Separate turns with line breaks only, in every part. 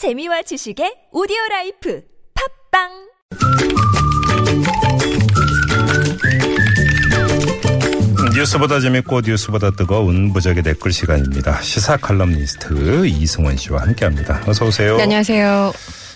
재미와 지식의 오디오 라이프 팟빵
뉴스보다 재밌고 뉴스보다 뜨거운 무적의 댓글 시간입니다. 시사 칼럼니스트 이승원 씨와 함께합니다. 어서 오세요.
네, 안녕하세요.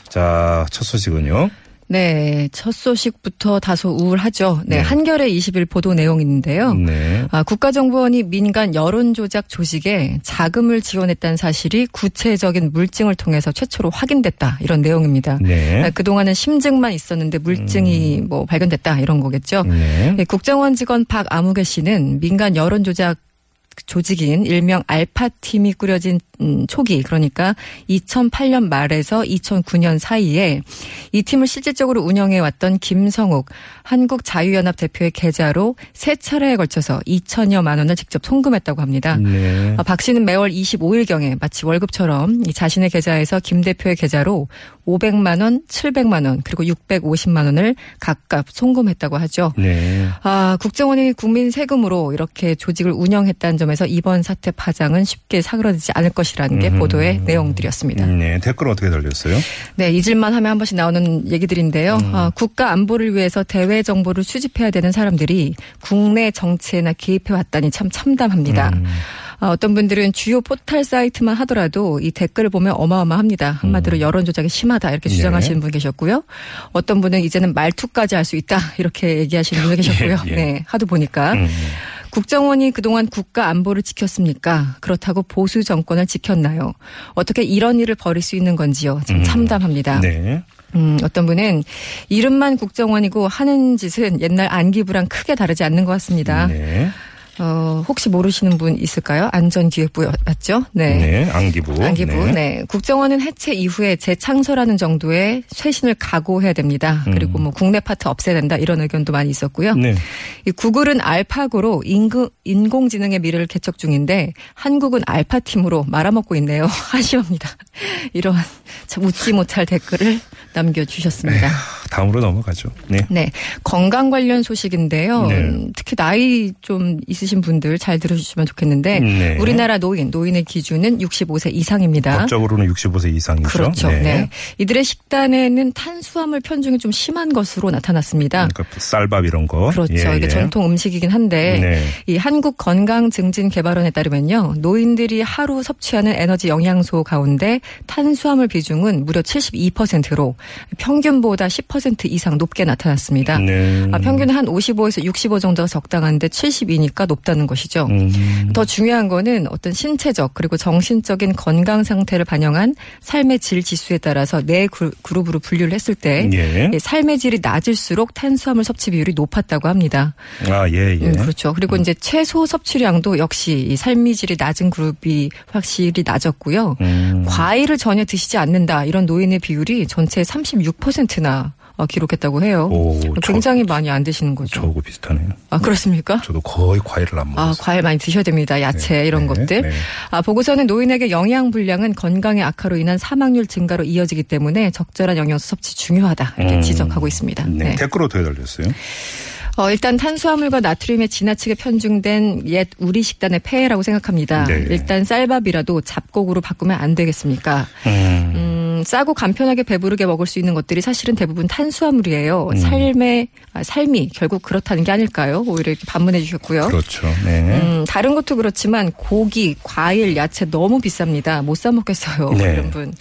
자, 첫 소식은요.
네, 첫 소식부터 다소 우울하죠. 네,
네.
한겨레 20일 보도 내용인데요.
네.
아, 국가정보원이 민간 여론조작 조직에 자금을 지원했다는 사실이 구체적인 물증을 통해서 최초로 확인됐다. 이런 내용입니다.
네. 음.
아, 그동안은 심증만 있었는데 물증이 뭐 발견됐다. 이런 거겠죠.
네.
네, 국정원 직원 박아무개 씨는 민간 여론조작 조직인 일명 알파팀이 꾸려진 음, 초기 그러니까 2008년 말에서 2009년 사이에 이 팀을 실질적으로 운영해 왔던 김성욱 한국 자유연합 대표의 계좌로 세 차례에 걸쳐서 2천여만 원을 직접 송금했다고 합니다.
네.
아, 박 씨는 매월 25일경에 마치 월급처럼 이 자신의 계좌에서 김 대표의 계좌로 500만 원, 700만 원, 그리고 650만 원을 각각 송금했다고 하죠.
네.
아, 국정원이 국민 세금으로 이렇게 조직을 운영했다는 점에서 이번 사태 파장은 쉽게 사그러지지 않을 것이라는 게
음.
보도의 내용들이었습니다.
네. 댓글 어떻게 달렸어요?
네, 잊을만 하면 한 번씩 나오는 얘기들인데요. 아, 국가 안보를 위해서 대외 정보를 수집해야 되는 사람들이 국내 정치에나 개입해 왔다니 참 참담합니다.
음.
아, 어떤 분들은 주요 포털 사이트만 하더라도 이 댓글을 보면 어마어마합니다. 한마디로 여론 조작이 심하다 이렇게
네.
주장하시는 분 계셨고요. 어떤 분은 이제는 말투까지 할 수 있다 이렇게 얘기하시는 분도 계셨고요.
예, 예.
네, 하도 보니까
음.
국정원이 그동안 국가 안보를 지켰습니까? 그렇다고 보수 정권을 지켰나요? 어떻게 이런 일을 벌일 수 있는 건지요? 참
음.
참담합니다.
네.
음, 어떤 분은 이름만 국정원이고 하는 짓은 옛날 안기부랑 크게 다르지 않는 것 같습니다.
네.
어, 혹시 모르시는 분 있을까요? 안전기획부 맞죠? 네.
네. 안기부.
안기부.
네.
네. 국정원은 해체 이후에 재창설하는 정도의 쇄신을 각오해야 됩니다. 그리고 뭐 국내 파트 없애야 된다 이런 의견도 많이 있었고요.
음. 네.
이 구글은 알파고로 인구, 인공지능의 미래를 개척 중인데 한국은 알파팀으로 말아먹고 있네요. 아쉬웁니다. 이런 참 웃지 못할 댓글을 남겨주셨습니다.
다음으로 넘어가죠. 네.
네. 건강 관련 소식인데요.
네.
음, 특히 나이 좀 있으신 분들 잘 들어주시면 좋겠는데
네.
우리나라 노인, 노인의 기준은 65세 이상입니다.
법적으로는 65세 이상이죠.
그렇죠. 네. 이들의 식단에는 탄수화물 편중이 좀 심한 것으로 나타났습니다.
그러니까 쌀밥 이런 거.
그렇죠.
예,
이게
예.
전통 음식이긴 한데
네.
이 한국 건강 증진 개발원에 따르면요. 노인들이 하루 섭취하는 에너지 영양소 가운데 탄수화물 비중은 무려 72%로 평균보다 10% 이상 높게 나타났습니다.
네.
아, 평균 한 55에서 65 정도가 적당한데 72니까 높다는 것이죠.
음.
더 중요한 거는 어떤 신체적 그리고 정신적인 건강 상태를 반영한 삶의 질 지수에 따라서 네 그- 그룹으로 분류를 했을 때
예.
예, 삶의 질이 낮을수록 탄수화물 섭취 비율이 높았다고 합니다.
아, 예, 예.
음, 그렇죠. 그리고 이제 최소 섭취량도 역시 이 삶의 질이 낮은 그룹이 확실히 낮았고요.
음.
과일 을 전혀 드시지 않는다 이런 노인의 비율이 전체 36%나 어, 기록했다고 해요.
오, 저-
굉장히 많이 안 드시는 거죠.
저하고 비슷하네요.
아 그렇습니까?
저도 거의 과일을 안 먹어요.
아, 과일 많이 드셔야 됩니다. 야채
네,
이런
네,
것들.
네.
아, 보고서는 노인에게 영양 불량은 건강의 악화로 인한 사망률 증가로 이어지기 때문에 적절한 영양소 섭취 중요하다. 이렇게
음.
지적하고 있습니다.
네.
네.
댓글 어떻게 달렸어요?
어, 일단 탄수화물과 나트륨에 지나치게 편중된 옛 우리 식단의 폐해라고 생각합니다.
네.
일단 쌀밥이라도 잡곡으로 바꾸면 안 되겠습니까?
음.
음, 싸고 간편하게 배부르게 먹을 수 있는 것들이 사실은 대부분 탄수화물이에요.
음.
삶의 아, 삶이 결국 그렇다는 게 아닐까요? 오히려 이렇게 반문해 주셨고요.
그렇죠. 네.
음, 다른 것도 그렇지만 고기, 과일, 야채 너무 비쌉니다. 못 사 먹겠어요.
네.
이런 분.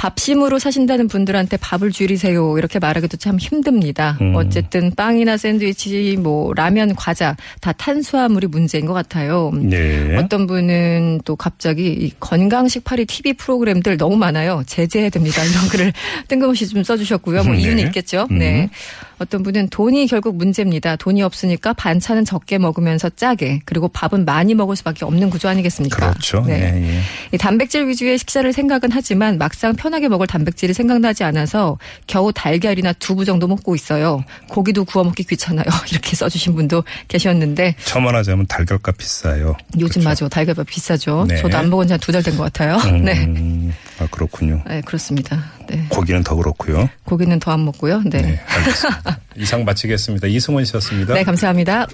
밥심으로 사신다는 분들한테 밥을 줄이세요. 이렇게 말하기도 참 힘듭니다.
음.
어쨌든 빵이나 샌드위치, 뭐 라면, 과자 다 탄수화물이 문제인 것 같아요.
네.
어떤 분은 또 갑자기 이 건강식 파리 TV 프로그램들 너무 많아요. 제재해야 됩니다. 이런 글을 뜬금없이 좀 써주셨고요. 뭐
네.
이유는 있겠죠.
음.
네. 어떤 분은 돈이 결국 문제입니다. 돈이 없으니까 반찬은 적게 먹으면서 짜게 그리고 밥은 많이 먹을 수밖에 없는 구조 아니겠습니까?
그렇죠. 네. 예.
이 단백질 위주의 식사를 생각은 하지만 막상 편하게 먹을 단백질이 생각나지 않아서 겨우 달걀이나 두부 정도 먹고 있어요. 고기도 구워 먹기 귀찮아요. 이렇게 써주신 분도 계셨는데
첨언하자면 달걀값 비싸요.
요즘 맞아 달걀밥 비싸죠.
네.
저도 안 먹은 지 한 두 달 된 것 같아요. 네.
음, 아 그렇군요.
네, 그렇습니다. 네.
고기는 더 그렇고요.
고기는 더 안 먹고요. 네.
네, 알겠습니다. 이상 마치겠습니다. 이승원 씨였습니다.
네, 감사합니다.